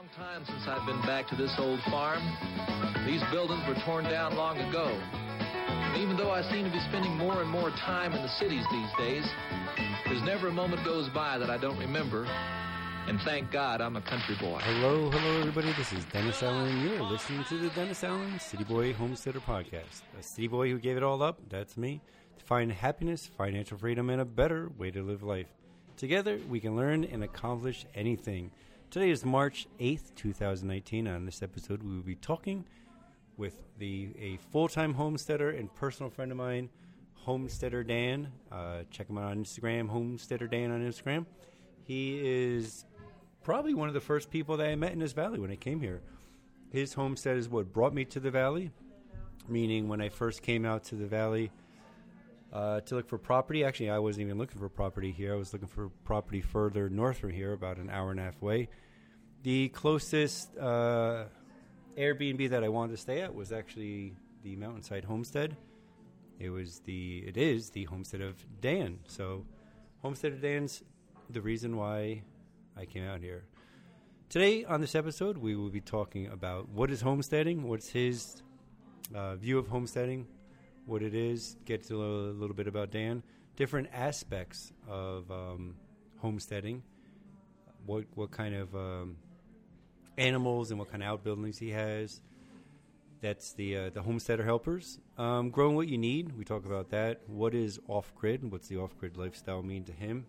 long time since I've been back to this old farm. These buildings were torn down long ago. And even though I seem to be spending more and more time in the cities these days, there's never a moment goes by that I don't remember. And thank God I'm a country boy. Hello, hello, everybody. This is Dennis Allen. and You're listening to the Dennis Allen City Boy Homesteader Podcast. A city boy who gave it all up, that's me, to find happiness, financial freedom, and a better way to live life. Together, we can learn and accomplish anything. Today is March 8th, 2019. On this episode, we will be talking with the a full-time homesteader and personal friend of mine, Homesteader Dan. Uh, check him out on Instagram, Homesteader Dan on Instagram. He is probably one of the first people that I met in this valley when I came here. His homestead is what brought me to the valley, meaning when I first came out to the valley uh, to look for property. Actually, I wasn't even looking for property here. I was looking for property further north from here, about an hour and a half away. The closest uh, Airbnb that I wanted to stay at was actually the Mountainside Homestead. It was the it is the homestead of Dan. So, homestead of Dan's the reason why I came out here. Today on this episode, we will be talking about what is homesteading, what's his uh, view of homesteading, what it is, get to know a little bit about Dan, different aspects of um, homesteading, what what kind of um, animals and what kind of outbuildings he has. That's the uh, the homesteader helpers. Um, growing what you need. We talk about that. What is off grid? And what's the off grid lifestyle mean to him?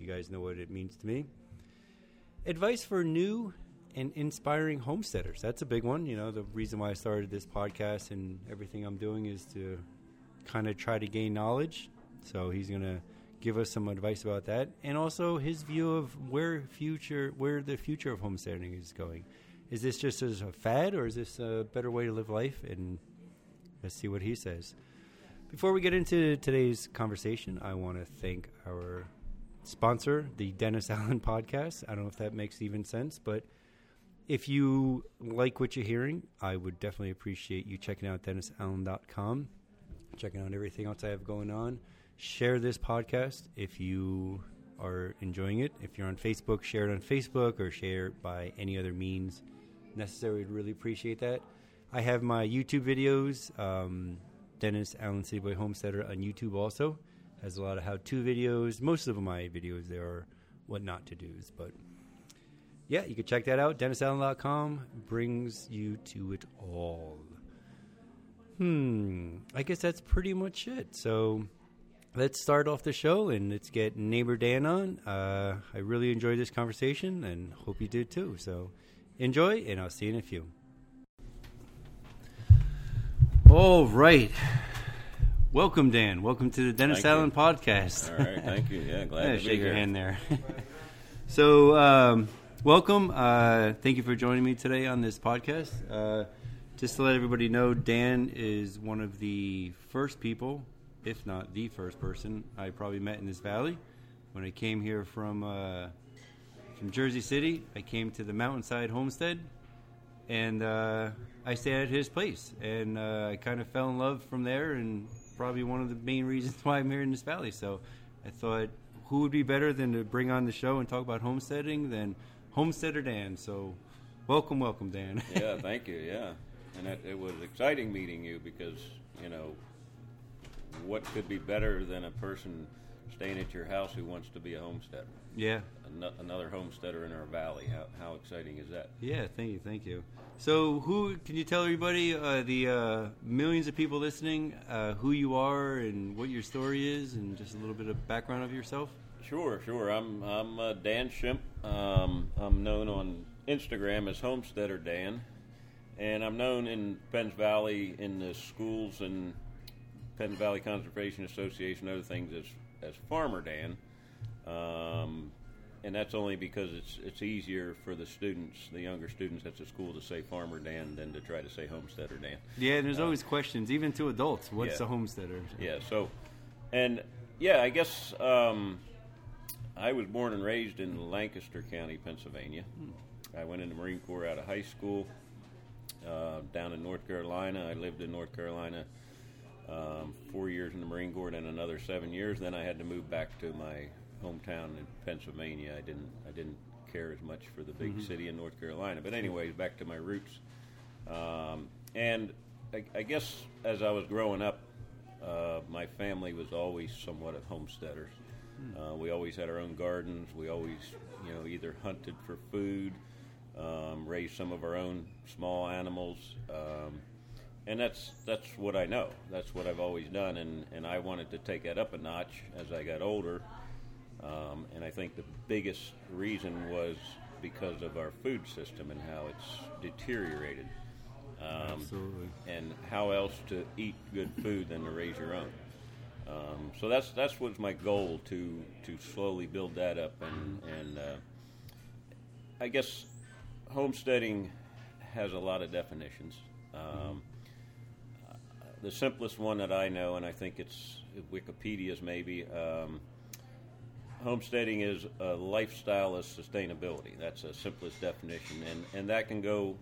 You guys know what it means to me. Advice for new and inspiring homesteaders. That's a big one. You know, the reason why I started this podcast and everything I'm doing is to kind of try to gain knowledge. So he's going to give us some advice about that and also his view of where future where the future of homesteading is going. Is this just as a fad or is this a better way to live life and let's see what he says. Before we get into today's conversation, I want to thank our sponsor, the Dennis Allen podcast. I don't know if that makes even sense, but if you like what you're hearing, I would definitely appreciate you checking out DennisAllen.com, checking out everything else I have going on. Share this podcast if you are enjoying it. If you're on Facebook, share it on Facebook or share it by any other means necessary. I'd really appreciate that. I have my YouTube videos, um, Dennis Allen City Boy Homesteader on YouTube also. Has a lot of how-to videos. Most of my videos there are what not to do's, but yeah, you can check that out. DennisAllen.com brings you to it all. Hmm, I guess that's pretty much it. So let's start off the show and let's get neighbor Dan on. Uh, I really enjoyed this conversation and hope you did too. So enjoy, and I'll see you in a few. All right. Welcome, Dan. Welcome to the Dennis Thank you. Allen podcast. All right, thank you. Yeah, glad Yeah, to be shake your hand there. so, um, welcome. Uh, thank you for joining me today on this podcast. Uh, just to let everybody know, Dan is one of the first people, if not the first person, I probably met in this valley. When I came here from uh, from Jersey City, I came to the Mountainside Homestead, and uh, I stayed at his place, and uh, I kind of fell in love from there, and probably one of the main reasons why I'm here in this valley. So I thought, who would be better than to bring on the show and talk about homesteading than Homesteader Dan? So welcome, welcome, Dan. Yeah, thank you. Yeah, and it, it was exciting meeting you because you know what could be better than a person staying at your house who wants to be a homesteader, yeah, Ano- another homesteader in our valley. How how exciting is that? yeah. Thank you, thank you. So, who can you tell everybody, uh, the uh, millions of people listening, uh, who you are and what your story is, and just a little bit of background of yourself? Sure, sure. I'm I'm uh, Dan Shimp. Um, I'm known on Instagram as Homesteader Dan, and I'm known in Penns Valley in the schools and Penns Valley Conservation Association, other things as as Farmer Dan. Um, and that's only because it's it's easier for the students, the younger students at the school, to say Farmer Dan than to try to say Homesteader Dan. Yeah, and there's always questions, even to adults. What's yeah. a homesteader? Yeah. So, and yeah, I guess um, I was born and raised in Lancaster County, Pennsylvania. I went into the Marine Corps out of high school uh, down in North Carolina. I lived in North Carolina um, four years in the Marine Corps, and another seven years. Then I had to move back to my hometown in Pennsylvania. I didn't I didn't care as much for the big city in North Carolina. But anyways, back to my roots. Um, and I, I guess as I was growing up, uh, my family was always somewhat of homesteaders. Uh, we always had our own gardens. We always, you know, either hunted for food, um, raised some of our own small animals, um, and that's that's what I know. That's what I've always done, and and I wanted to take that up a notch as I got older. Um, and I think the biggest reason was because of our food system and how it's deteriorated. Um, Absolutely. and how else to eat good food than to raise your own. Um, so that's that's what's my goal to to slowly build that up, and and uh, I guess homesteading has a lot of definitions. Um, the simplest one that I know, and I think it's Wikipedia's maybe. Um, homesteading is a lifestyle of sustainability. That's the simplest definition, and and that can go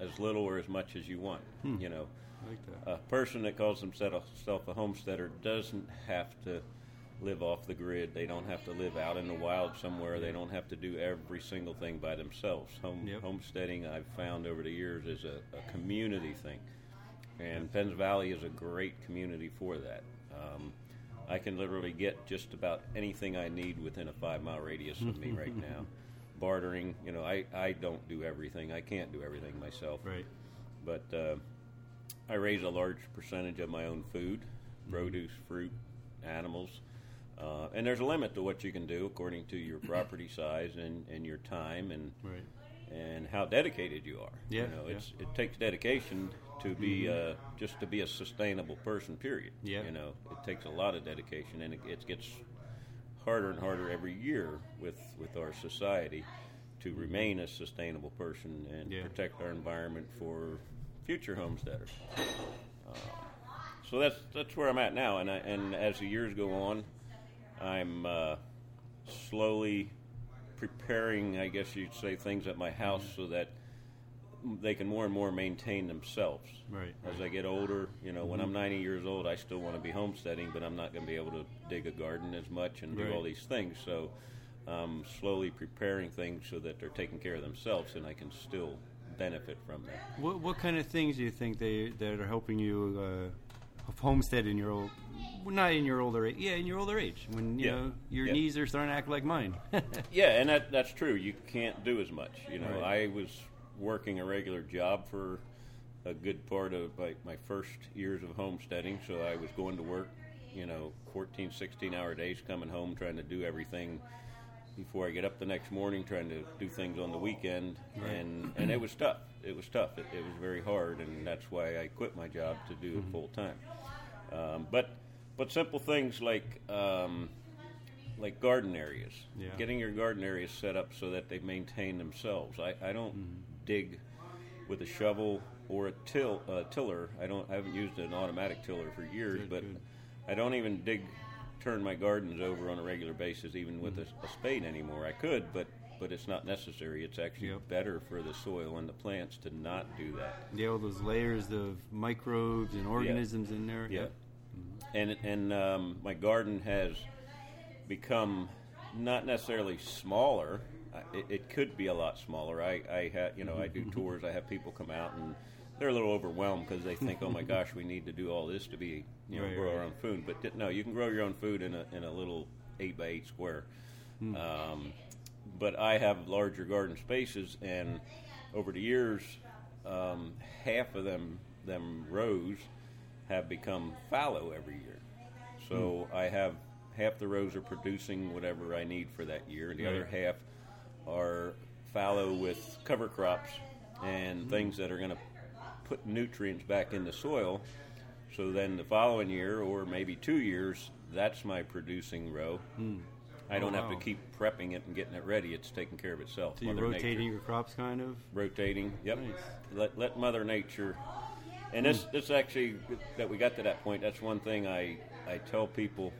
as little or as much as you want. You know, like a person that calls himself a homesteader doesn't have to live off the grid. They don't have to live out in the wild somewhere. They don't have to do every single thing by themselves. Home, Yep. Homesteading, I've found over the years, is a, a community thing. And Penns Valley is a great community for that. Um, I can literally get just about anything I need within a five mile radius of me right now. Bartering, you know, I, I don't do everything. I can't do everything myself Right. but uh, I raise a large percentage of my own food, produce, fruit, animals, uh, and there's a limit to what you can do according to your property size and, and your time and Right. and how dedicated you are. Yeah, you know, yeah. it's it takes dedication to be uh, just to be a sustainable person. Period. Yeah. you know, it takes a lot of dedication, and it, it gets harder and harder every year with with our society to remain a sustainable person and Yeah. protect our environment for future homesteaders. Uh, so that's that's where I'm at now, and I, and as the years go on, I'm uh, slowly preparing, I guess you'd say, things at my house so that they can more and more maintain themselves. Right. As I get older, you know, when I'm 90 years old, I still want to be homesteading, but I'm not going to be able to dig a garden as much and do Right. all these things. So, um, slowly preparing things so that they're taking care of themselves, and I can still benefit from that. What what kind of things do you think they that are helping you uh, homestead in your old, not in your older age, yeah, in your older age when you Yeah. know your Yeah. knees are starting to act like mine. Yeah, and that that's true. You can't do as much. You know, Right. I was working a regular job for a good part of my, my first years of homesteading, so I was going to work, you know, 14, 16 hour days, coming home trying to do everything before I get up the next morning, trying to do things on the weekend, and and it was tough. It was tough. It, it was very hard, and that's why I quit my job to do it full time. Um, but but simple things like um, like garden areas, Yeah. getting your garden areas set up so that they maintain themselves. I, I don't Mm-hmm. dig with a shovel or a till uh, tiller. I don't. I haven't used an automatic tiller for years, Good, but good. I don't even dig turn my gardens over on a regular basis, even with Mm-hmm. a, a spade anymore. I could, but but it's not necessary. It's actually Yep. better for the soil and the plants to not do that. yeah, all those layers of microbes and organisms in there. Yeah. And and um, my garden has become not necessarily smaller. I- It, it could be a lot smaller. I, I ha, you know I do tours. I have people come out and they're a little overwhelmed because they think, oh my gosh, we need to do all this to be you know Right, grow our own food. But no, you can grow your own food in a in a little eight by eight square. Hmm. Um, but I have larger garden spaces, and over the years, um, half of them them rows have become fallow every year. So Hmm. I have half the rows are producing whatever I need for that year, and the other half are fallow with cover crops and Hmm. things that are going to put nutrients back in the soil. So then the following year, or maybe two years, that's my producing row. Hmm. I Oh, don't have wow. to keep prepping it and getting it ready. It's taking care of itself. So you're Mother rotating Nature your crops, kind of. rotating. Yep. Nice. Let let Mother Nature. And this this actually that we got to that point. That's one thing I I tell people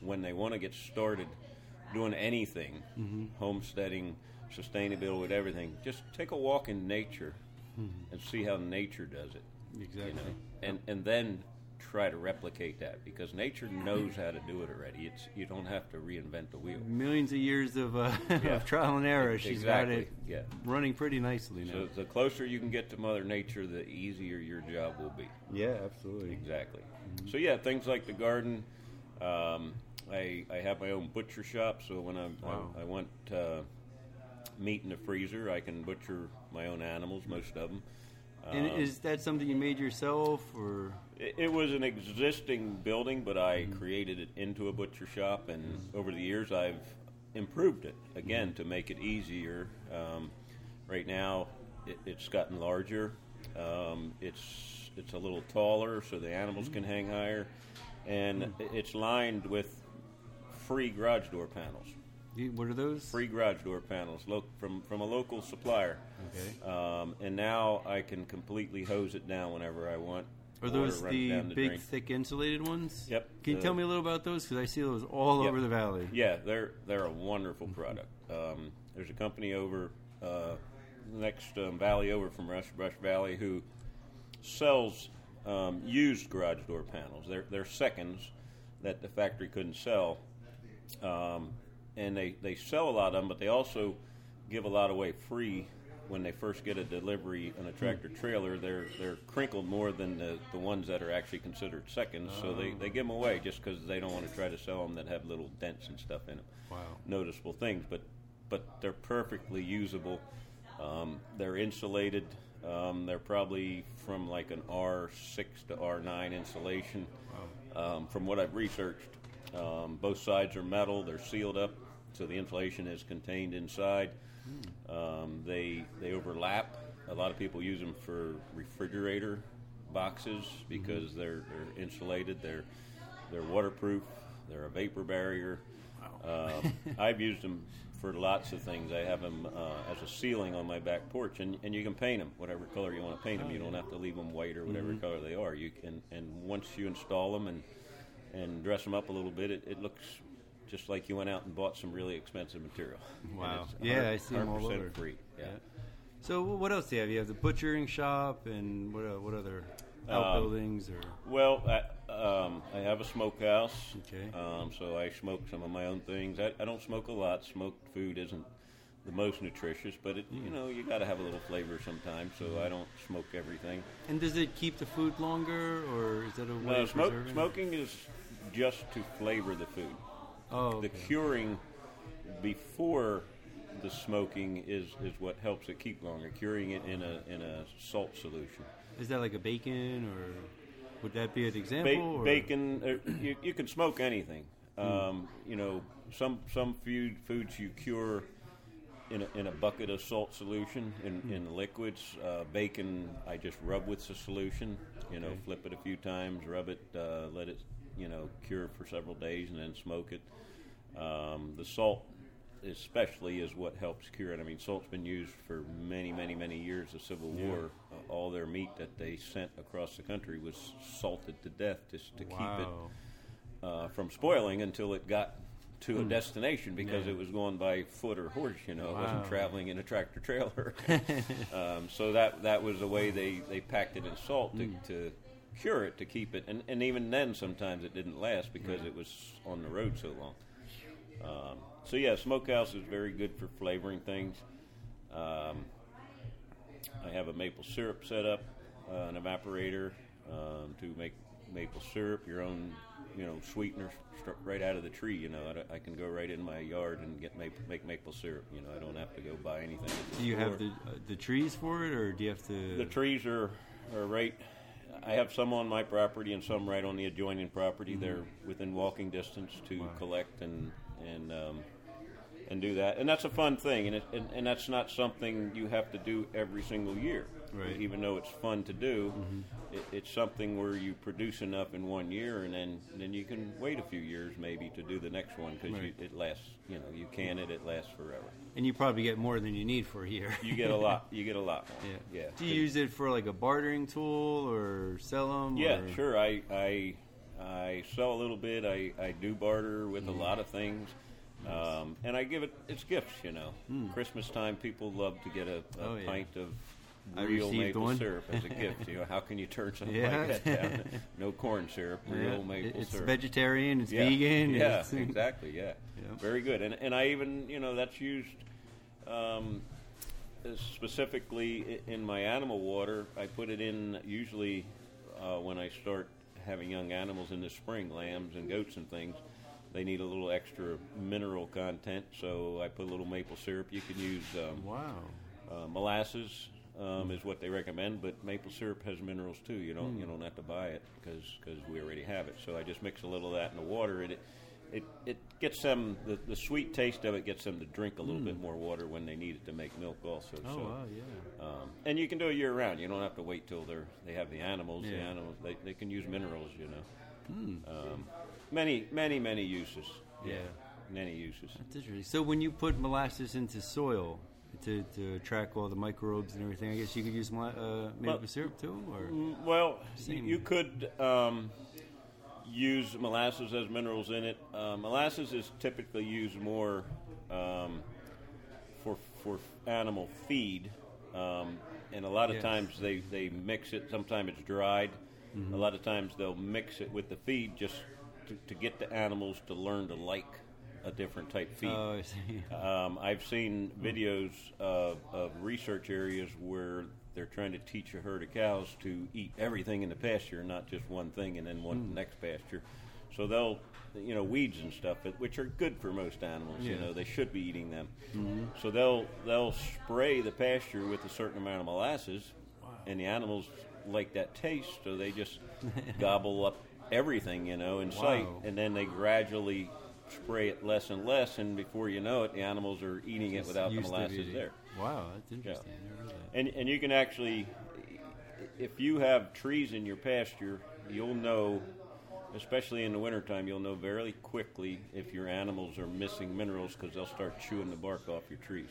when they want to get started doing anything, mm-hmm. homesteading, sustainability, with everything. Just take a walk in nature and see how nature does it. Exactly. You know, and and then try to replicate that because nature knows how to do it already. It's you don't have to reinvent the wheel. Millions of years of, uh, Yeah. of trial and error. She's Exactly, got it yeah. running pretty nicely now. So the closer you can get to Mother Nature, the easier your job will be. yeah, absolutely. Exactly. So yeah, things like the garden. Um, I I have my own butcher shop, so when I Wow. I, I want uh, meat in the freezer, I can butcher my own animals, most of them. And Um, is that something you made yourself, or It, it was an existing building, but I created it into a butcher shop, and over the years I've improved it again to make it easier. Um, right now, it, it's gotten larger. Um, it's it's a little taller, so the animals can hang higher, and i- it's lined with free garage door panels. You- what are those? Free garage door panels lo- from from a local supplier. Okay. Um, and now I can completely hose it down whenever I want. Are those the big, thick, insulated ones? Yep. Can you tell me a little about those? Because I see those all Yep. over the valley. Yeah, they're they're a wonderful product. Um, there's a company over uh, next um, valley over from Rush Brush Valley who sells um, used garage door panels. They're they're seconds that the factory couldn't sell, um, and they they sell a lot of them, but they also give a lot away free. When they first get a delivery on a tractor trailer, they're they're crinkled more than the, the ones that are actually considered seconds. So they, they give them away just because they don't want to try to sell them that have little dents and stuff in them Wow. noticeable things, but but they're perfectly usable. Um, they're insulated. Um, they're probably from like an R6 to R9 insulation. Um, from what I've researched, um, both sides are metal. They're sealed up, so the insulation is contained inside. Um, they they overlap. A lot of people use them for refrigerator boxes because they're they're insulated. They're they're waterproof. They're a vapor barrier. Um, I've used them for lots of things. I have them uh, as a ceiling on my back porch, and, and you can paint them whatever color you want to paint them. You don't have to leave them white or whatever color they are. You can, and once you install them and and dress them up a little bit, it, it looks just like you went out and bought some really expensive material. Wow. it's Yeah, I see 'em all 100% over. free. Yeah. So what else do you have? You have the butchering shop, and what uh, what other Um, outbuildings or? Well, I, um, I have a smokehouse. Okay. Um, so I smoke some of my own things. I, I don't smoke a lot. Smoked food isn't the most nutritious, but it, Mm. you know you got to have a little flavor sometimes. So I don't smoke everything. And does it keep the food longer, or is that a way No, of smoke, preserving? smoking is just to flavor the food. Oh, The curing before the smoking is, is what helps it keep longer. Curing it in a in a salt solution. is that like a bacon, or would that be an example? or- bacon. Uh, you, you can smoke anything. Um, you know, some some food foods you cure in a, in a bucket of salt solution in, in liquids. Uh, bacon, I just rub with the solution. You know, Okay. flip it a few times, rub it, uh, let it you know cure for several days, and then smoke it. Um, the salt, especially, is what helps cure it. I mean, salt's been used for many, many, many years. The Civil War, uh, all their meat that they sent across the country was salted to death just to keep it uh, from spoiling until it got to a destination because Hmm. Yeah. it was going by foot or horse. You know, it wasn't traveling in a tractor trailer. um, so that that was the way they, they packed it in salt to, Hmm. to cure it to keep it. And, and even then, sometimes it didn't last because it was on the road so long. Um, so yeah, smokehouse is very good for flavoring things. Um, I have a maple syrup set up, uh, an evaporator um, to make maple syrup, your own, you know, sweetener str- right out of the tree. You know, I, I can go right in my yard and get maple, make maple syrup. You know, I don't have to go buy anything. Do you have the uh, the trees for it, or do you have to? The trees are, are right. I have some on my property and some right on the adjoining property. They're within walking distance to Wow. collect and and um, and do that. And that's a fun thing. And, it, and and that's not something you have to do every single year. Right. Even though it's fun to do, mm-hmm. it, it's something where you produce enough in one year, and then then you can wait a few years maybe to do the next one because Right. it lasts. You know, you can it. It lasts forever. and you probably get more than you need for a year. You get a lot. You get a lot more. yeah. Yeah. Do you use it for like a bartering tool or sell them? Yeah, or? sure. I, I I sell a little bit. I, I do barter with a mm-hmm. lot of things, um, and I give it. It's gifts, you know. Hmm. Christmas time, people love to get a, a. Oh, yeah. pint of I real received maple one. syrup as a gift. You know, how can you turn something Yeah. like that down? No corn syrup, real Yeah, maple it's syrup. It's vegetarian. It's yeah. vegan. Yeah, it's- exactly. Yeah. Yeah. very good. And and I even you know that's used um, specifically in my animal water. I put it in usually uh, when I start having young animals in the spring, lambs and goats and things. They need a little extra mineral content, so I put a little maple syrup. You can use um, Wow. uh, molasses um, is what they recommend, but maple syrup has minerals too. You don't you don't have to buy it because because we already have it. So I just mix a little of that in the water, and it it, it gets them the, the sweet taste of it gets them to drink a little bit more water when they need it to make milk also. Oh so, wow. Yeah. um, and you can do it year round. You don't have to wait till they're they have the animals. The animals they, they can use minerals. You know, um, many many many uses. Yeah. many uses. That's interesting. So when you put molasses into soil to, to track all the microbes and everything, I guess you could use uh, maple Well- syrup too, or Mm, Well, you, Same. you could um, use molasses as minerals in it. Uh, molasses is typically used more um, for for animal feed, um, and a lot of Yes. times they, they mix it. Sometimes it's dried. Mm-hmm. A lot of times they'll mix it with the feed just to, to get the animals to learn to like a different type feed. Oh, I see. Um, I've seen videos of, of research areas where they're trying to teach a herd of cows to eat everything in the pasture, not just one thing and then one Hmm. next pasture. So they'll, you know, weeds and stuff, which are good for most animals. You Yeah. Mm-hmm. know, they should be eating them. So they'll they'll spray the pasture with a certain amount of molasses, and the animals like that taste, so they just gobble up everything, you know, in sight, and then they gradually spray it less and less, and before you know it, the animals are eating it without the molasses there. Wow, that's interesting. Heard that. And and you can actually, if you have trees in your pasture, you'll know, especially in the wintertime, you'll know very quickly if your animals are missing minerals because they'll start chewing the bark off your trees.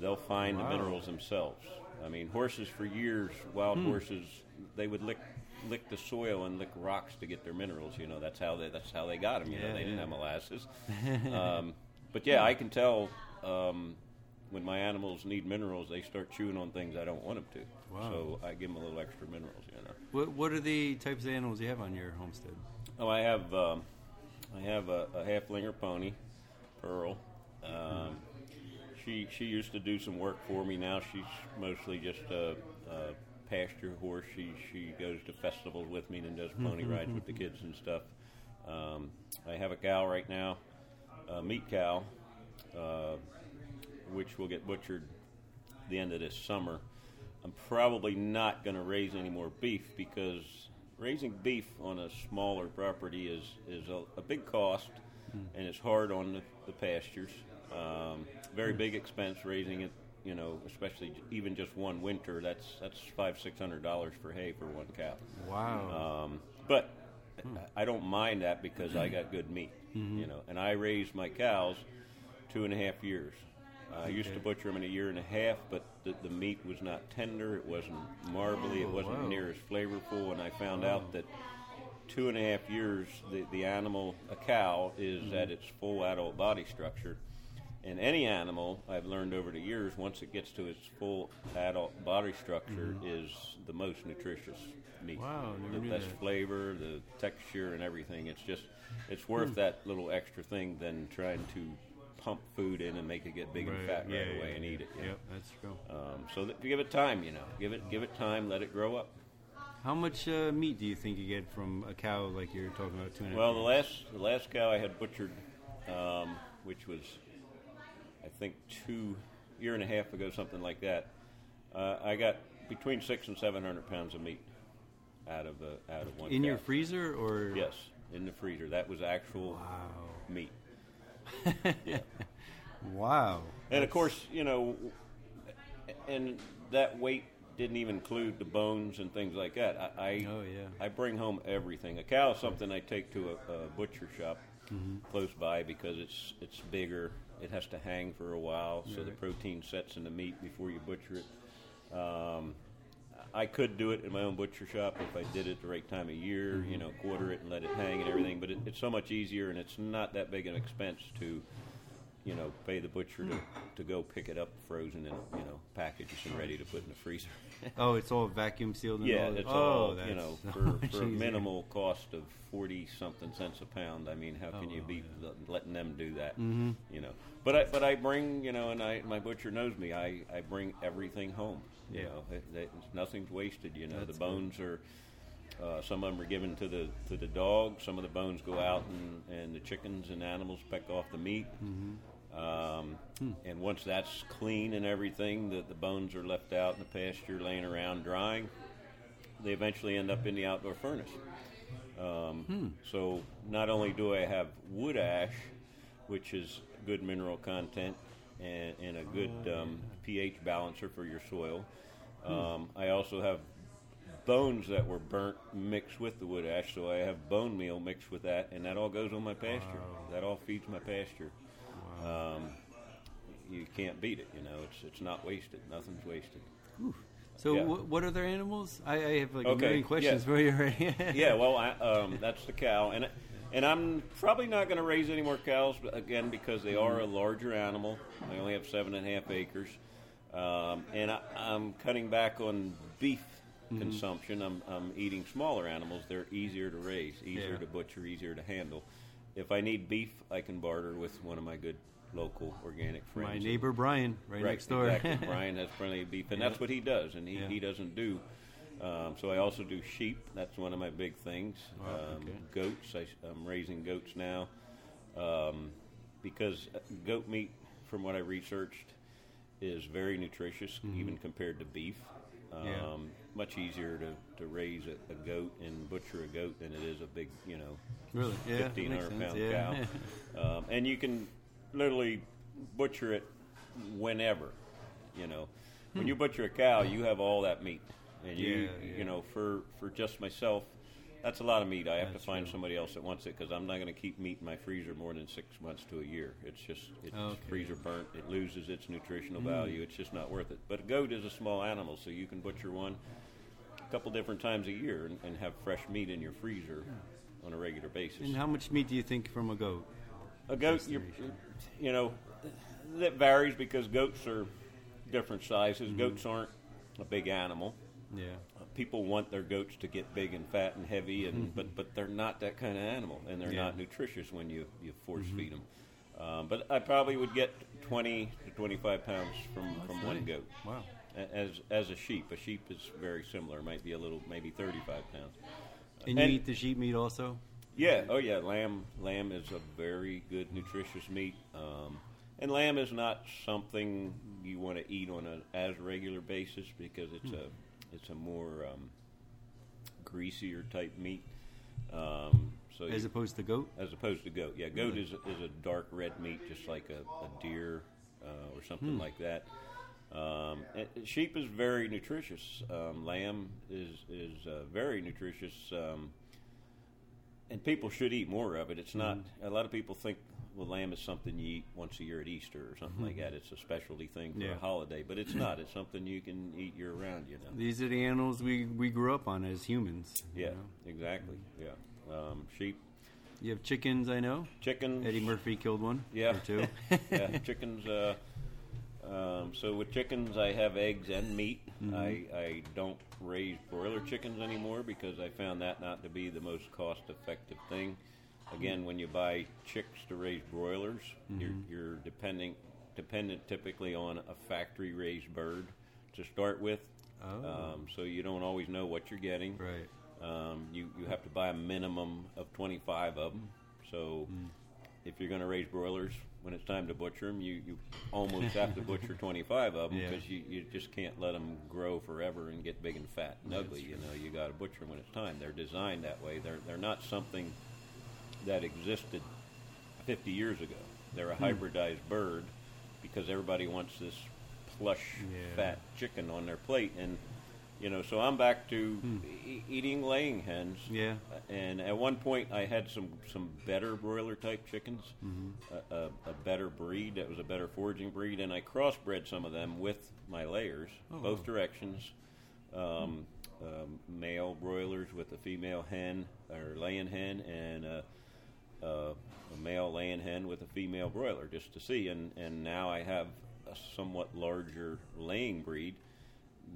They'll find Wow. the minerals themselves. I mean, horses for years, wild horses, they would lick lick the soil and lick rocks to get their minerals. You know, that's how they that's how they got them. You know, Yeah, they didn't have molasses. um, but yeah, I can tell um, when my animals need minerals, they start chewing on things I don't want them to. Wow. So I give them a little extra minerals. You know. What What are the types of animals you have on your homestead? Oh, I have um, I have a, a Haflinger pony, Pearl. Um, she she used to do some work for me. Now she's mostly just a, a pasture horse. She she goes to festivals with me and does pony rides with the kids and stuff. Um, I have a cow right now, a meat cow, uh, which will get butchered the end of this summer. I'm probably not going to raise any more beef because raising beef on a smaller property is is a, a big cost, and it's hard on the, the pastures. Um, very big expense raising it. You know, especially even just one winter. That's that's five six hundred dollars for hay for one cow. Wow. Um, but I don't mind that because I got good meat, you know. And I raised my cows two and a half years. I used to butcher them in a year and a half, but the, the meat was not tender. It wasn't marbly. it Oh, wasn't wow. near as flavorful. And I found out that two and a half years, the, the animal, a cow, is Mm-hmm. at its full adult body structure. And any animal, I've learned over the years, once it gets to its full adult body structure, is the most nutritious meat. Mm-hmm. Wow, the best that. flavor, the texture, and everything. It's just, it's Hmm. worth that little extra thing than trying to pump food in and make it get big and fat right yeah, away yeah, and eat it. you. Yep, that's true. Um, so that, give it time, you know. Give it, give it time. Let it grow up. How much uh, meat do you think you get from a cow like you're talking about? Two and a half Well, the last the last cow I had butchered, um, which was think two year and a half ago, something like that. Uh, I got between six and seven hundred pounds of meat out of the out of one. in cow. your freezer or yes, in the freezer. That was actual Wow. meat. Wow. And of course, you know, and that weight didn't even include the bones and things like that. I, I Oh, yeah. I bring home everything. A cow is something I take to a, a butcher shop Mm-hmm. close by because it's it's bigger. It has to hang for a while, so the protein sets in the meat before you butcher it. Um, I could do it in my own butcher shop if I did it the right time of year, Mm-hmm. you know, quarter it and let it hang and everything. But it, it's so much easier, and it's not that big an expense to you know, pay the butcher to, to go pick it up frozen in you know packages and ready to put in the freezer. Oh, it's all vacuum sealed. And yeah, all it's oh, all that's you know so for, for a minimal cost of forty something cents a pound. I mean, how can Oh, you beat yeah. letting them do that? Mhm. You know, but I but I bring you know, and I my butcher knows me. I, I bring everything home. You Yeah. know, it, it, nothing's wasted. You know, That's the bones are. Uh, some of them are given to the to the dog. Some of the bones go out, and, and the chickens and animals peck off the meat. Mm-hmm. Um, Hmm. And once that's clean and everything, the, the bones are left out in the pasture, laying around drying. They eventually end up in the outdoor furnace. Um, Hmm. So not only do I have wood ash, which is good mineral content and, and a good um, pH balancer for your soil, Hmm. um, I also have bones that were burnt mixed with the wood ash. So I have bone meal mixed with that, and that all goes on my pasture. Wow. That all feeds my pasture. Um, you can't beat it. You know, it's it's not wasted. Nothing's wasted. So, Yeah. wh- what are their animals? I, I have like a million questions yeah. for you already. yeah, well, I, um, that's the cow, and and I'm probably not going to raise any more cows again because they are a larger animal. I only have seven and a half acres, um, and I, I'm cutting back on beef consumption. I'm, I'm eating smaller animals. They're easier to raise, easier Yeah. to butcher, easier to handle. If I need beef, I can barter with one of my good local organic friends. My neighbor Brian, right, next door. Exactly. Brian has plenty of beef, and that's what he does, and he, Yeah. he doesn't do. Um, so I also do sheep. That's one of my big things. Wow, um, okay. Goats. I, I'm raising goats now um, because goat meat, from what I researched, is very nutritious, even compared to beef. Um, Mm-hmm. Yeah. Much easier to, to raise a, a goat and butcher a goat than it is a big, you know, really? Yeah, that fifteen makes hundred sense, pound yeah. cow, um, and you can literally butcher it whenever. You know, when you butcher a cow, you have all that meat, and you. Yeah, yeah. you know for for just myself, that's a lot of meat. I have That's to find true. somebody else that wants it because I'm not going to keep meat in my freezer more than six months to a year. It's just it's Okay. Freezer burnt. It loses its nutritional mm. value. It's just not worth it. But a goat is a small animal, so you can butcher one a couple different times a year and, and have fresh meat in your freezer on a regular basis. and how much meat do you think from a goat? A goat, you know, that varies because goats are different sizes. Mm-hmm. Goats aren't a big animal. Yeah. Uh, People want their goats to get big and fat and heavy, and but but they're not that kind of animal, and they're Yeah. not nutritious when you you force feed them. Um, but I probably would get twenty to twenty five pounds from from one goat. Wow. As as a sheep, a sheep is very similar. Might be a little, maybe thirty five pounds. And, And- you eat the sheep meat also? Yeah, oh yeah, lamb lamb is a very good nutritious meat. Um, and lamb is not something you want to eat on an as regular basis because it's a it's a more um, greasier type meat. Um, so As you- opposed to goat? as opposed to goat, yeah, goat is is a dark red meat, just like a, a deer uh, or something like that. Um, sheep is very nutritious. Um, lamb is is uh, very nutritious, um, and people should eat more of it. It's not. A lot of people think, well, lamb is something you eat once a year at Easter or something like that. It's a specialty thing for Yeah. a holiday, but it's not. It's something you can eat year round. You know. These are the animals we, we grew up on as humans. Yeah, know? exactly. Yeah, um, sheep, You have chickens, I know. chickens. Eddie Murphy killed one. Yeah. Two. yeah, chickens. Uh, um, so with chickens, I have eggs and meat. I, I don't raise broiler chickens anymore because I found that not to be the most cost-effective thing. Again, when you buy chicks to raise broilers, you're, you're depending dependent typically on a factory-raised bird to start with. Oh. Um, so you don't always know what you're getting. right. Um, you you have to buy a minimum of 25 of them. So if you're going to raise broilers, when it's time to butcher them, you, you almost have to butcher 25 of them Yeah. because you, you just can't let them grow forever and get big and fat and ugly. You know, you got to butcher them when it's time. They're designed that way. They're they're not something that existed 50 years ago. They're a hybridized bird because everybody wants this plush, Yeah. fat chicken on their plate and. You know, so I'm back to e- eating laying hens. Yeah. And at one point, I had some some better broiler type chickens, Mm-hmm. a, a, a better breed that was a better foraging breed, and I crossbred some of them with my layers, Oh, both wow. directions. Um, um, male broilers with a female hen or laying hen, and a uh, a male laying hen with a female broiler just to see, and and now I have a somewhat larger laying breed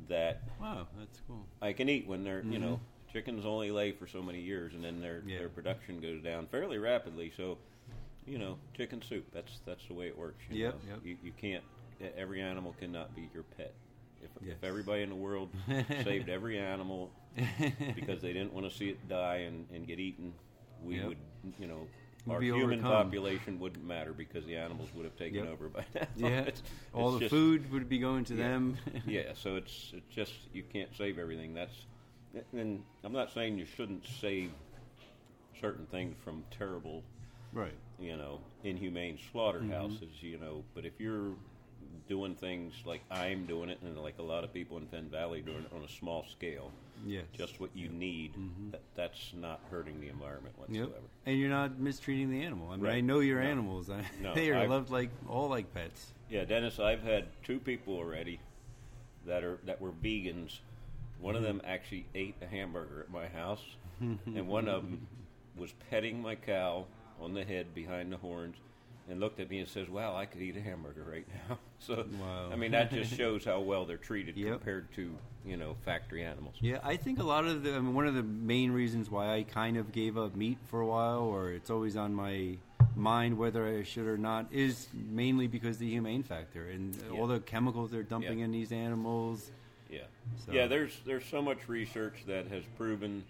that Wow, that's cool. I can eat when they're you know chickens only lay for so many years and then their Mm-hmm. Yeah. their production goes down fairly rapidly. So you know chicken soup that's that's the way it works. You Yep, know? yep. You, you can't every animal cannot be your pet. If, Yes. if everybody in the world saved every animal because they didn't want to see it die and, and get eaten, we Yep. would you know. Our human overcome. population wouldn't matter because the animals would have taken Yep. over by now. Yeah, It's- all the just- food would be going to yeah. them. yeah, so it's it's just you can't save everything. That's and I'm not saying you shouldn't save certain things from terrible, right. you know, inhumane slaughterhouses, mm-hmm. you know, but if you're doing things like I'm doing it and like a lot of people in Penn Valley doing it on a small scale, Yeah, just what you need, mm-hmm. that, that's not hurting the environment Yep. whatsoever. And you're not mistreating the animal. I mean, I know your No. animals. I, No, they are I've- loved like all like pets. Yeah, Dennis, I've had two people already that are that were vegans. One of mm-hmm. them actually ate a hamburger at my house, and one of them was petting my cow on the head behind the horns, and looked at me and says, "Wow, I could eat a hamburger right now." So, Wow. I mean, that just shows how well they're treated Yep. compared to you know factory animals. Yeah, I think a lot of the. I mean, one of the main reasons why I kind of gave up meat for a while, or it's always on my mind whether I should or not, is mainly because the humane factor and all the chemicals they're dumping Yeah. in these animals. Yeah, So- yeah. There's there's so much research that has proven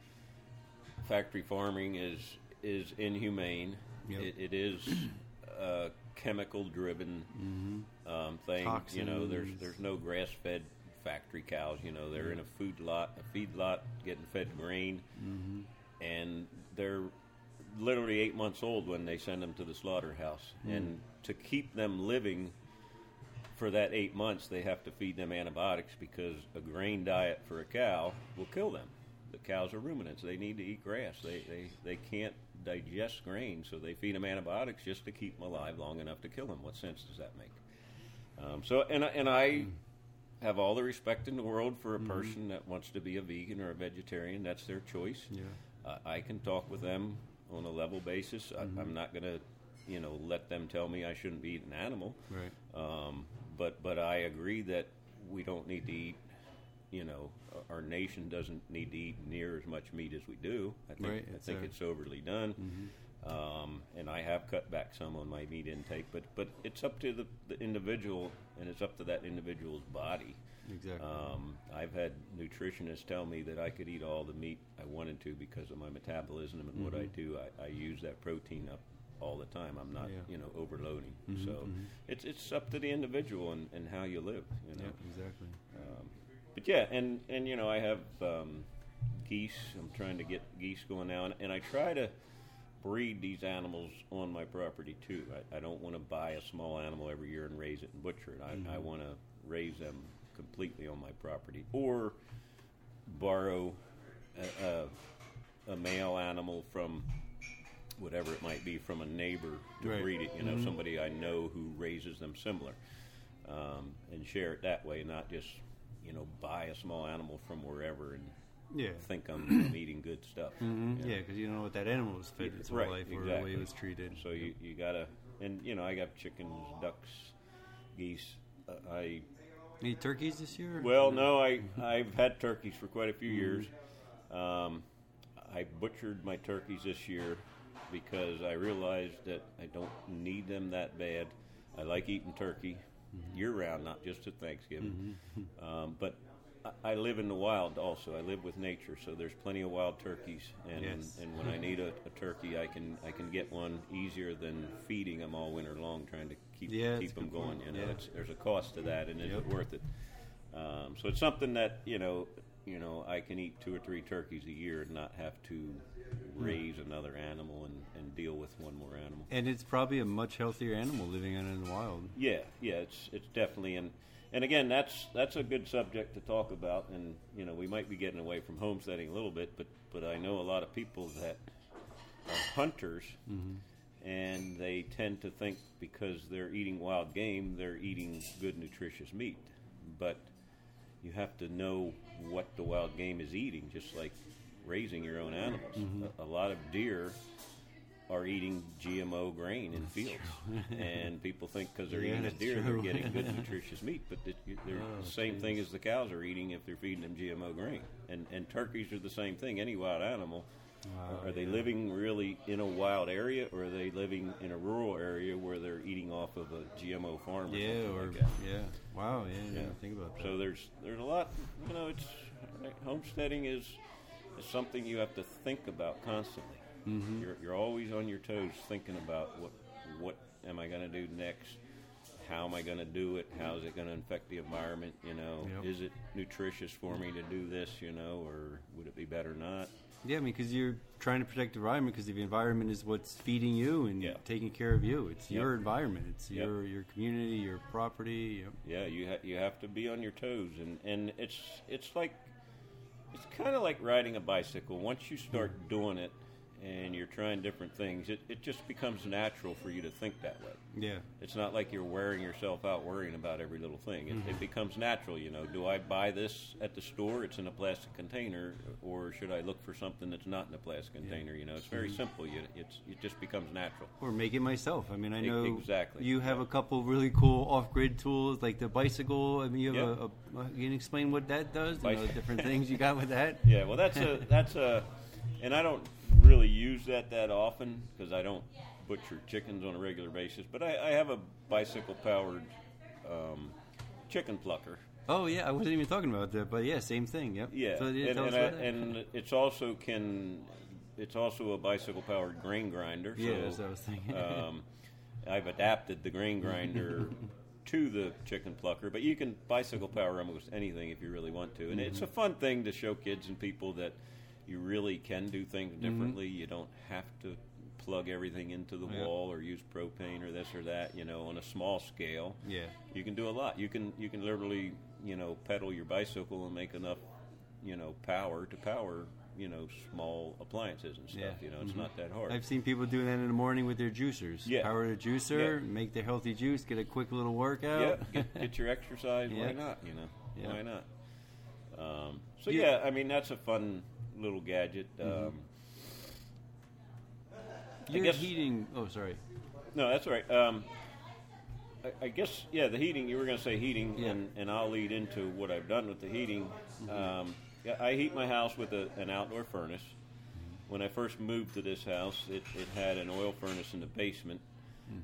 factory farming is is inhumane. Yep. It, it is a chemical driven mm-hmm. um, thing. You know, there's there's no grass fed factory cows. You know, they're in a food lot, a feed lot, getting fed grain, mm-hmm. and they're literally eight months old when they send them to the slaughterhouse. Mm. And to keep them living for that eight months, they have to feed them antibiotics because a grain diet for a cow will kill them. The cows are ruminants; they need to eat grass. They they they can't digest grain, so they feed them antibiotics just to keep them alive long enough to kill them. What sense does that make? Um, so, and I- and I have all the respect in the world for a person that wants to be a vegan or a vegetarian. That's their choice. Yeah. Uh, I can talk with them on a level basis. I, I'm not going to, you know, let them tell me I shouldn't be eating animal. Right. Um, but but I agree that we don't need to eat. You know, our nation doesn't need to eat near as much meat as we do. I think Right, I it's think it's overly done. Um, and I have cut back some on my meat intake, but but it's up to the, the individual, and it's up to that individual's body. Exactly. Um, I've had nutritionists tell me that I could eat all the meat I wanted to because of my metabolism and what I do. I, I use that protein up all the time. I'm not, Yeah. you know, overloading. so it's it's up to the individual and, and how you live. You know. yeah, exactly. But yeah, and and you know, I have um, geese. I'm trying to get geese going now, and, and I try to breed these animals on my property too. I, I don't want to buy a small animal every year and raise it and butcher it. I, I want to raise them completely on my property, or borrow a, a, a male animal from whatever it might be from a neighbor to Right. breed it. You know, somebody I know who raises them similar, um, and share it that way, not just you know buy a small animal from wherever and Yeah. think I'm, I'm eating good stuff. hmm you know. Yeah, because you don't know what that animal was fed its whole Right, life or the way it was treated. So you you gotta, and you know I got chickens, ducks, geese. Uh, I Any turkeys this year? well, no, I I've had turkeys for quite a few Mm-hmm. years. Um, I butchered my turkeys this year because I realized that I don't need them that bad. I like eating turkey Mm-hmm. year round, not just at Thanksgiving. Um, but I, I live in the wild also. I live with nature, so there's plenty of wild turkeys. And Yes. and when I need a, a turkey, I can I can get one easier than feeding them all winter long, trying to keep Yeah, keep them good point. going. You know, Yeah. it's, there's a cost to that, and is Yep. it worth it? Um, so it's something that you know, you know, I can eat two or three turkeys a year and not have to raise another animal and, and deal with one more animal. And it's probably a much healthier animal living out in the wild. Yeah, yeah, it's it's definitely and and again that's that's a good subject to talk about and you know we might be getting away from homesteading a little bit but but I know a lot of people that are hunters mm-hmm. and they tend to think because they're eating wild game they're eating good nutritious meat but you have to know what the wild game is eating just like raising your own animals mm-hmm. a, a lot of deer are eating GMO grain in fields, and people think because they're Yeah, eating a deer, they're getting good, nutritious meat. But it, they're Oh, the same thing as the cows are eating if they're feeding them GMO grain. And and turkeys are the same thing. Any wild animal. Wow, are they yeah. living really in a wild area, or are they living in a rural area where they're eating off of a GMO farm? Or Yeah, something or like yeah. Wow, yeah, yeah. Yeah. Think about that. So there's there's a lot. You know, it's homesteading is is something you have to think about constantly. Mm-hmm. You're you're always on your toes thinking about what what am I going to do next? How am I going to do it? How is it going to affect the environment? You know, Yep. is it nutritious for me to do this? You know, or would it be better not? Yeah, I mean, because you're trying to protect the environment because the environment is what's feeding you and Yeah. taking care of you. It's Yep. your environment. It's Yep. your your community, your property. Yeah, you ha- you have to be on your toes, and and it's it's like it's kind of like riding a bicycle. Once you start doing it, and you're trying different things, it, it just becomes natural for you to think that way. Yeah. It's not like you're wearing yourself out worrying about every little thing. It, it mm-hmm. becomes natural, you know. Do I buy this at the store? It's in a plastic container, or should I look for something that's not in a plastic container? You know, it's very simple. You, it's it just becomes natural. Or make it myself. I mean, I know exactly, you have yeah. a couple really cool off-grid tools, like the bicycle. I mean, you have Yeah. a, a. You can explain what that does. You know, Bicy- different things you got with that. Yeah, well, that's a that's a, and I don't really use that that often because I don't butcher chickens on a regular basis. But I, I have a bicycle powered um, chicken plucker. Oh yeah, I wasn't even talking about that, but yeah, same thing. Yep. Yeah, So, yeah and, and, I, and it's also can it's also a bicycle powered grain grinder. Yeah, so, that's what I was thinking. um, I've adapted the grain grinder to the chicken plucker, but you can bicycle power almost anything if you really want to, and it's a fun thing to show kids and people that you really can do things differently. You don't have to plug everything into the Yeah. wall or use propane or this or that. You know, on a small scale, yeah. you can do a lot. You can you can literally you know pedal your bicycle and make enough you know power to power you know small appliances and stuff. Yeah. Mm-hmm. You know, it's not that hard. I've seen people doing that in the morning with their juicers. Yeah. Power the juicer, Yeah. make their healthy juice, get a quick little yeah, workout. get, get your exercise. Yeah. Why not? You know, Yeah. why not? Um, so Yeah. yeah, I mean that's a fun little gadget. Mm-hmm. Um, Your guess- heating. Oh, sorry. No, that's all right. Um, I, I guess yeah, the heating. You were going to say heating, Yeah. and, and I'll lead into what I've done with the heating. Um, yeah, I heat my house with a, an outdoor furnace. When I first moved to this house, it, it had an oil furnace in the basement,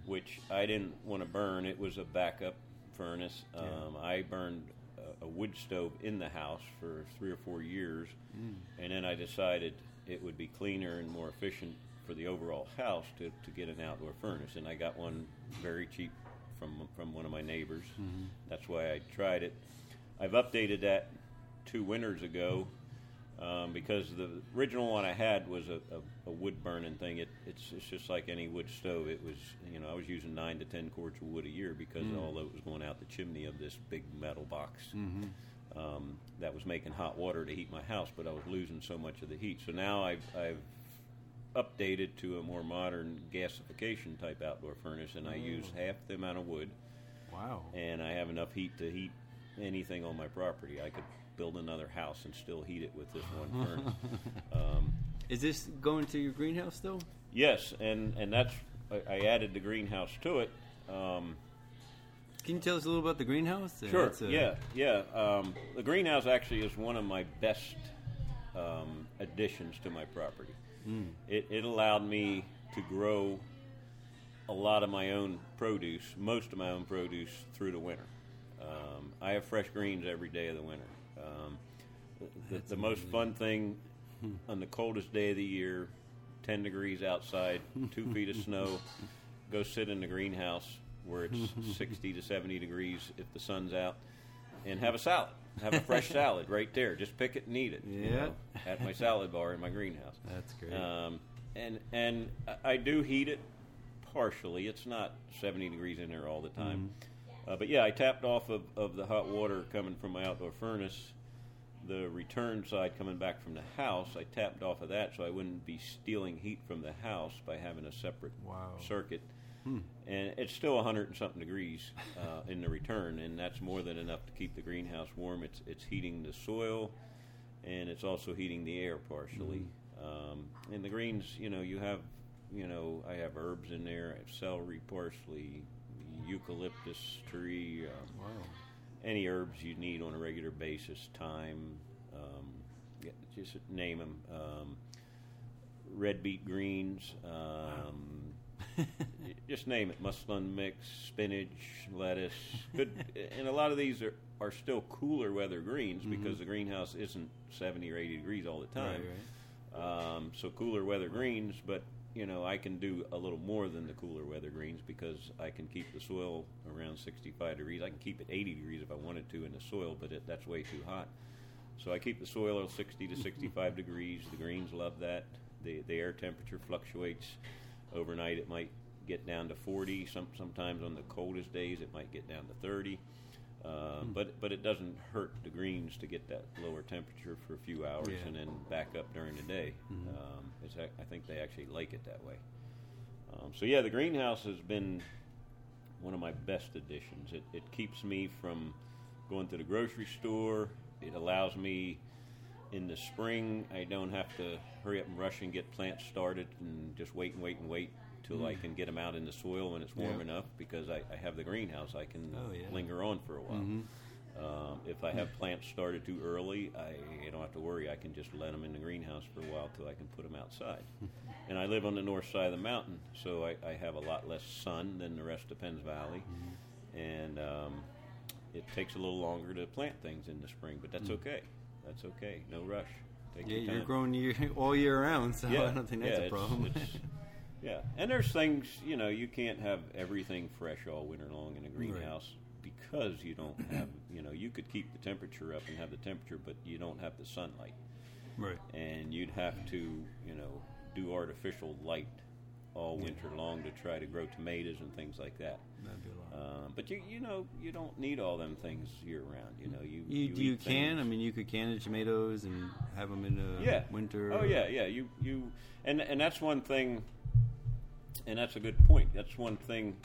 which I didn't want to burn. It was a backup furnace. Um, I burned a, wood stove in the house for three or four years, mm. and then I decided it would be cleaner and more efficient for the overall house to, to get an outdoor furnace, and I got one very cheap from from one of my neighbors. Mm-hmm. That's why I tried it. I've updated that two winters ago um, because the original one I had was a, a, a wood burning thing. It, it's it's just like any wood stove. It was you know I was using nine to ten cords of wood a year because although it was going out the chimney of this big metal box. Um, that was making hot water to heat my house, but I was losing so much of the heat. So now I've, I've updated to a more modern gasification type outdoor furnace, and I use half the amount of wood, Wow. and I have enough heat to heat anything on my property. I could build another house and still heat it with this one furnace. Um, Is this going to your greenhouse still? yes, and and that's I, I added the greenhouse to it. Um, Can you tell us a little about the greenhouse? Uh, Sure. a- yeah, yeah. Um, the greenhouse actually is one of my best um, additions to my property. It, it allowed me to grow a lot of my own produce, most of my own produce, through the winter. Um, I have fresh greens every day of the winter. Um, the, the most fun thing on the coldest day of the year, 10 degrees outside, two feet of snow, go sit in the greenhouse where it's 60 to 70 degrees if the sun's out, and have a salad. Have a fresh salad right there. Just pick it and eat it. you Yeah. know, at my salad bar in my greenhouse. That's great. Um, and and I- I do heat it partially. It's not 70 degrees in there all the time. Mm-hmm. Uh, but yeah, I tapped off of, of the hot water coming from my outdoor furnace. The return side coming back from the house, I tapped off of that so I wouldn't be stealing heat from the house by having a separate Wow. circuit. And it's still 100 and something degrees uh, in the return, and that's more than enough to keep the greenhouse warm. It's it's heating the soil, and it's also heating the air partially. Um, and the greens, you know, you have you know, I have herbs in there. I have celery, parsley, eucalyptus tree. Um, Wow. any herbs you need on a regular basis, thyme, um, yeah, just name them. Um, red beet greens, um, y- just name it. Mesclun mix, spinach, lettuce. Good, and a lot of these are, are still cooler weather greens because the greenhouse isn't 70 or 80 degrees all the time. Right, right. Um, so cooler weather greens, but you know I can do a little more than the cooler weather greens because I can keep the soil around 65 degrees. I can keep it 80 degrees if I wanted to in the soil, but it, that's way too hot. So I keep the soil at 60 to 65 degrees. The greens love that. The the air temperature fluctuates. Overnight it might get down to 40. Some sometimes on the coldest days it might get down to 30. Uh, But but it doesn't hurt the greens to get that lower temperature for a few hours Yeah. and then back up during the day. Um, it's, I think they actually like it that way. Um, so yeah, the greenhouse has been one of my best additions. It, it keeps me from going to the grocery store. It allows me in the spring. I don't have to hurry up and rush and get plants started and just wait and wait and wait till I can get them out in the soil when it's warm Yeah. enough because I, I have the greenhouse. I can Oh, yeah. linger on for a while. Um, if I have plants started too early, I, don't have to worry. I can just let them in the greenhouse for a while till I can put them outside. and I live on the north side of the mountain, so I, I have a lot less sun than the rest of Penns Valley, and um, it takes a little longer to plant things in the spring, but that's okay. That's okay. No rush. Take Yeah, your you're growing year, all year round, so Yeah, I don't think that's yeah, a problem. it's- yeah, and there's things you know you can't have everything fresh all winter long in a greenhouse because you don't have you know you could keep the temperature up and have the temperature, but you don't have the sunlight, right. and you'd have to you know do artificial light all winter long to try to grow tomatoes and things like that. That'd be a lot. Um, but you you know you don't need all them things year round. You know you You, you, eat can. things- I mean, you could can the tomatoes and have them in the yeah. winter. Oh yeah, yeah. You you and and that's one thing. And that's a good point. That's one thing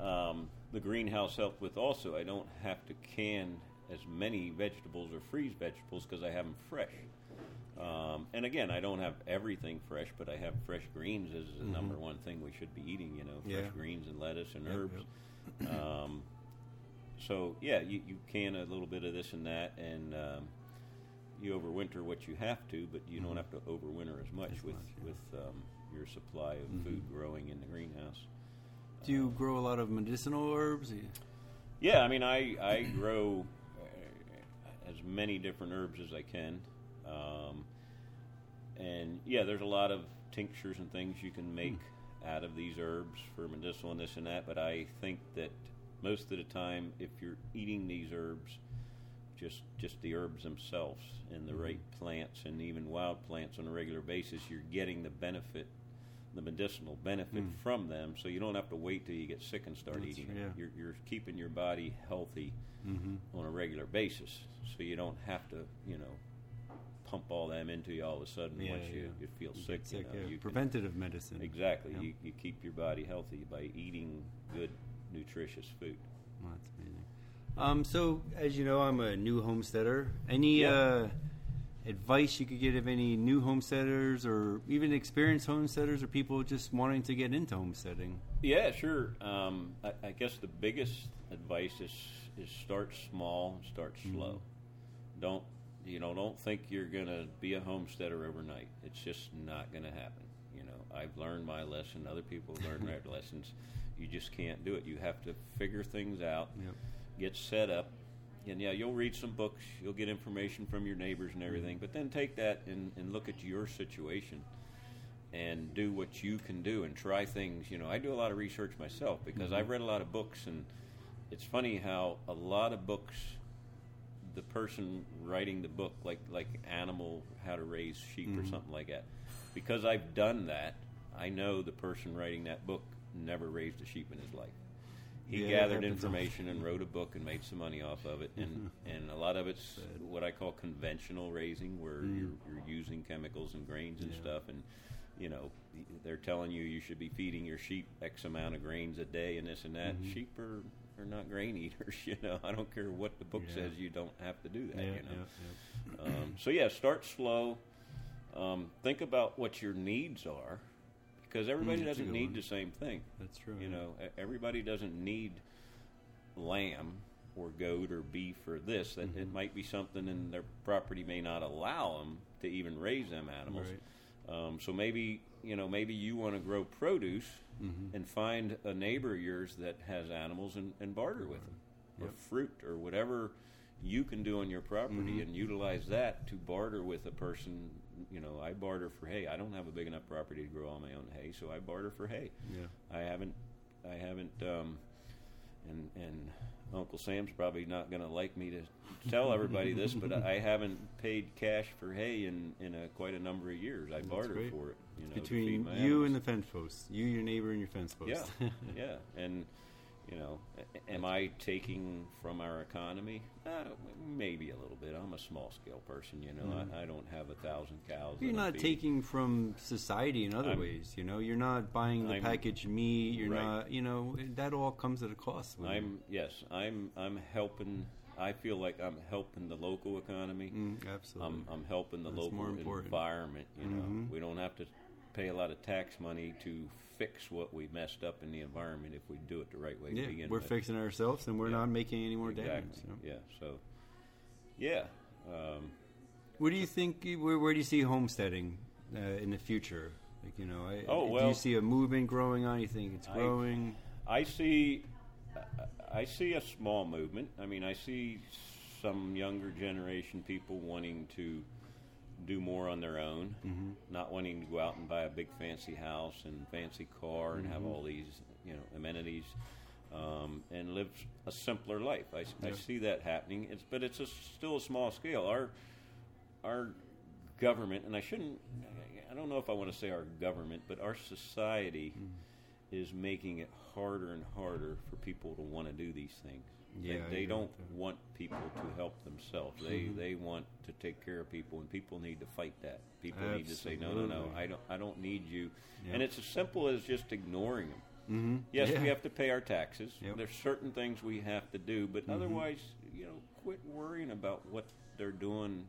um, the greenhouse helped with. Also, I don't have to can as many vegetables or freeze vegetables because I have them fresh. Um, and again, I don't have everything fresh, but I have fresh greens as the number one thing we should be eating. You know, fresh Mm-hmm. Yeah. greens and lettuce and Yep, herbs. Um, so yeah, you, you can a little bit of this and that, and um, you overwinter what you have to, but you don't have to overwinter as much Mm-hmm. As with much, yeah. Mm-hmm. with um, your supply of food growing in the greenhouse. Do you grow a lot of medicinal herbs? Yeah, I mean, I I grow uh, as many different herbs as I can, um, and yeah, there's a lot of tinctures and things you can make out of these herbs for medicinal and this and that. But I think that most of the time, if you're eating these herbs, just just the herbs themselves and the right plants and even wild plants on a regular basis, you're getting the benefit. The medicinal benefit from them, so you don't have to wait till you get sick and start That's eating yeah. You're, you're keeping your body healthy Mm-hmm. on a regular basis, so you don't have to, you know, pump all them into you all of a sudden Yeah, once you, yeah. you feel You sick. sick, you know, yeah. you can- Preventative medicine. exactly. You, you keep your body healthy by eating good, nutritious food. Well, that's amazing. Um, so, as you know, I'm a new homesteader. Any uh, advice you could give of any new homesteaders or even experienced homesteaders or people just wanting to get into homesteading? Yeah, sure. Um, I, I guess the biggest advice is is start small, and start slow. Don't you know? Don't think you're gonna be a homesteader overnight. It's just not gonna happen. You know, I've learned my lesson. Other people have learned their lessons. You just can't do it. You have to figure things out, Yep. get set up, and yeah, you'll read some books, you'll get information from your neighbors and everything. But then take that and, and look at your situation and do what you can do and try things. You know, I do a lot of research myself because mm-hmm. I've read a lot of books, and it's funny how a lot of books, the person writing the book, like like animal, how to raise sheep or mm-hmm. something like that, because I've done that, I know the person writing that book never raised a sheep in his life. He Yeah, gathered information and wrote a book and made some money off of it, and and a lot of it's what I call conventional raising, where you're, you're using chemicals and grains and Yeah. stuff, and you know they're telling you you should be feeding your sheep X amount of grains a day and this and that. Sheep are are not grain eaters, you know. I don't care what the book Yeah. says; you don't have to do that, you know. Um, so yeah, start slow. Um, think about what your needs are, because everybody Mm, doesn't need one. the same thing. That's true. You know, everybody doesn't need lamb or goat or beef or this. That Mm-hmm. it might be something, and their property may not allow them to even raise them animals. Right. Um, so maybe you know, maybe you want to grow produce Mm-hmm. and find a neighbor of yours that has animals and, and barter with them, or fruit, or whatever you can do on your property, Mm-hmm. and utilize that to barter with a person. You know, I barter for hay. I don't have a big enough property to grow all my own hay, so I barter for hay. Yeah. I haven't, I haven't, um, and and Uncle Sam's probably not going to like me to tell everybody this, but I haven't paid cash for hay in in a, quite a number of years. I barter great. for it. You know, Between you animals. and the fence post, you, your neighbor, and your fence post. Yeah, yeah, and you know, am I taking from our economy? Uh, maybe a little bit. I'm a small scale person, you know. I, I don't have a thousand cows. You're not taking from society in other I'm- ways. You know, you're not buying the I'm- packaged meat. You're Right. not. You know, that all comes at a cost. I'm yes, I'm I'm helping. I feel like I'm helping the local economy. Mm, absolutely. I'm, I'm helping the That's local environment. You know, Mhm. we don't have to pay a lot of tax money to fix what we messed up in the environment if we do it the right way to yeah, begin we're with. fixing ourselves, and we're Yeah. not making any more exactly. damage. you know? Yeah. So, yeah. Um, What do you think? Where, where do you see homesteading uh, in the future? Like, you know, I, Oh, do well- you see a movement growing on? You think it's I- growing? I see, I see a small movement. I mean, I see some younger generation people wanting to do more on their own, Mm-hmm. not wanting to go out and buy a big fancy house and fancy car and Mm-hmm. have all these, you know, amenities, um, and live a simpler life. I, I see that happening. It's but it's a, still a small scale. Our our government, and I shouldn't, I don't know if I want to say our government, but our society Mm. is making it harder and harder for people to want to do these things. Yeah, they, they don't want people to help themselves. They Mhm. they want to take care of people, and people need to fight that. People need to say, no, no, no, I don't, I don't need you. Yep. And it's as simple as just ignoring them. Mm-hmm. Yes, yeah. we have to pay our taxes. Yep. Mm-hmm. There's certain things we have to do, but otherwise, you know, quit worrying about what they're doing.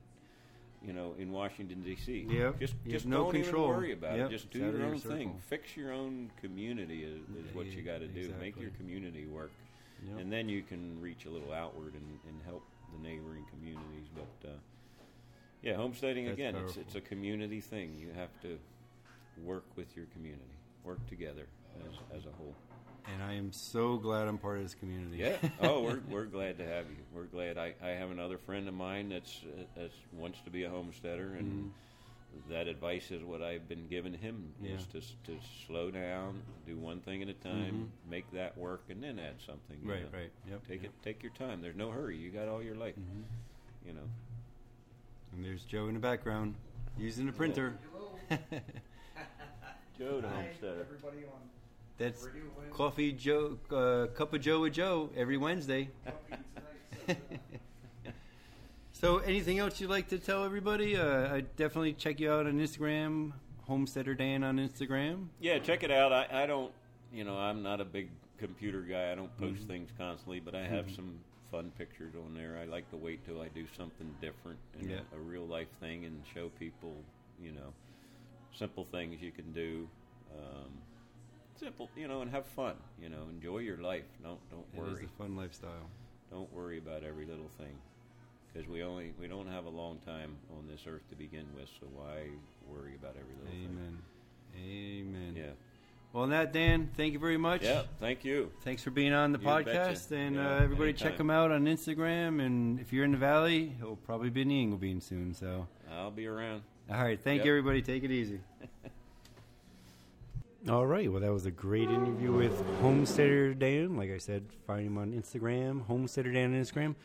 You know, in Washington D.C. Yep. Just You just have no don't control. even worry about Yep. it. Just do of your own thing. Fix your own community is, is what you got to do. Make your community work, Yep. and then you can reach a little outward and, and help the neighboring communities. But uh, yeah, homesteading That's again, powerful. it's it's a community thing. You have to work with your community, work together as as a whole. and I am so glad I'm part of this community. Yeah. Oh, we're we're glad to have you. We're glad. I, I have another friend of mine that's uh, that's wants to be a homesteader, and that advice is what I've been giving him: is Mm-hmm. To to slow down, do one thing at a time, make that work, and then add something. Right. know. Right. Yep. Take yep. it. Take your time. There's no hurry. You got all your life. Mm-hmm. You know. And there's Joe in the background using the printer. Joe, the Hi, homesteader. everybody on That's coffee Joe, uh, cup of Joe with Joe every Wednesday. So, anything else you'd like to tell everybody? Uh, I definitely check you out on Instagram, Homesteader Dan on Instagram. Yeah, check it out. I, I don't, you know, I'm not a big computer guy. I don't post Mm-hmm. things constantly, but I have some fun pictures on there. I like to wait till I do something different and Yeah. a, a real life thing and show people, you know, simple things you can do. Um, simple, you know, and have fun. You know, enjoy your life. Don't don't worry. It is a fun lifestyle. Don't worry about every little thing. Because we only we don't have a long time on this earth to begin with, so why worry about every little Amen. Amen. thing? Yeah. Well, on that, Dan, thank you very much. Yeah. Thank you. Thanks for being on the You betcha. podcast. And Yeah, uh, everybody check him out on Instagram. And if you're in the Valley, he'll probably be in the Inglebean soon. So, I'll be around. all right. Thank Yep. you, everybody. Take it easy. All right. Well, that was a great interview with Homesteader Dan. Like I said, find him on Instagram, Homesteader Dan on Instagram.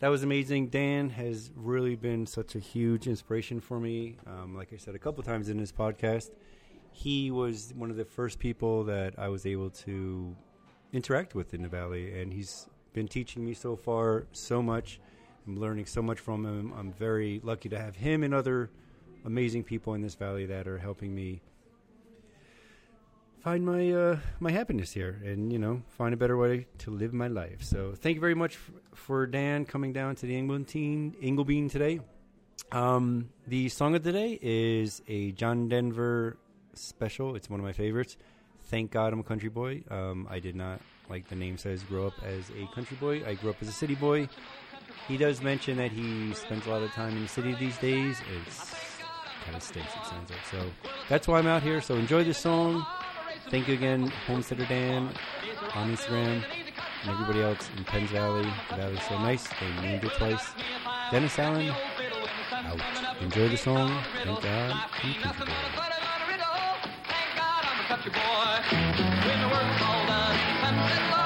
That was amazing. Dan has really been such a huge inspiration for me. Um, like I said a couple times in this podcast, he was one of the first people that I was able to interact with in the valley, and he's been teaching me so far so much. I'm learning so much from him. I'm very lucky to have him and other amazing people in this valley that are helping me find my uh, my happiness here, and you know, find a better way to live my life. So, thank you very much f- for Dan coming down to the Inglebean today. Um, the song of the day is a John Denver special. It's one of my favorites. Thank God I'm a country boy. Um, I did not, like the name says, grow up as a country boy. I grew up as a city boy. He does mention that he spends a lot of time in the city these days. It's kind of stinks, it sounds like. So that's why I'm out here. So enjoy this song. Thank you again, Homesteader Dan on Instagram and everybody else in Penns Valley. The valley's so nice. They named it twice. Dennis Allen, out. Enjoy the song. Thank God. Thank a country boy. When the work's all done,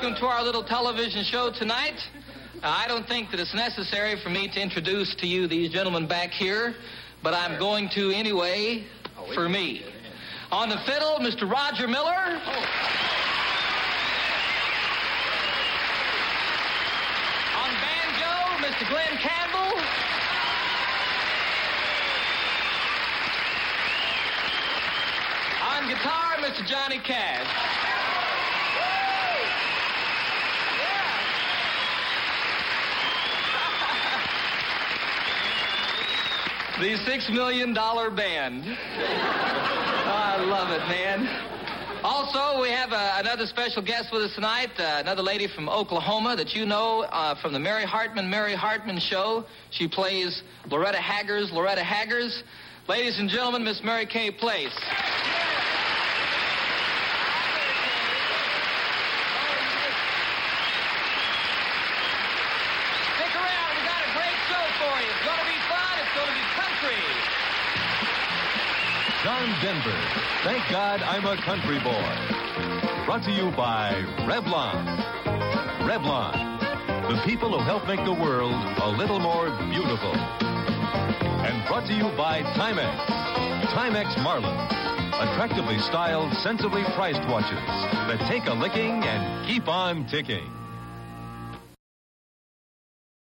welcome to our little television show tonight. Uh, I don't think that it's necessary for me to introduce to you these gentlemen back here, but I'm going to anyway for me. On the fiddle, Mr. Roger Miller. On banjo, Mr. Glen Campbell. On guitar, Mr. Johnny Cash. The Six Million Dollar Band. I love it, man. Also, we have uh, another special guest with us tonight, uh, another lady from Oklahoma that you know uh, from the Mary Hartman, Mary Hartman Show. She plays Loretta Haggers, Loretta Haggers. Ladies and gentlemen, Miss Mary Kay Place. Stick around. We got a great show for you. It's going to be fun. It's going to be country. John Denver. Thank God I'm a country boy. Brought to you by Revlon. Revlon, the people who help make the world a little more beautiful. And brought to you by Timex. Timex Marlin. Attractively styled, sensibly priced watches that take a licking and keep on ticking.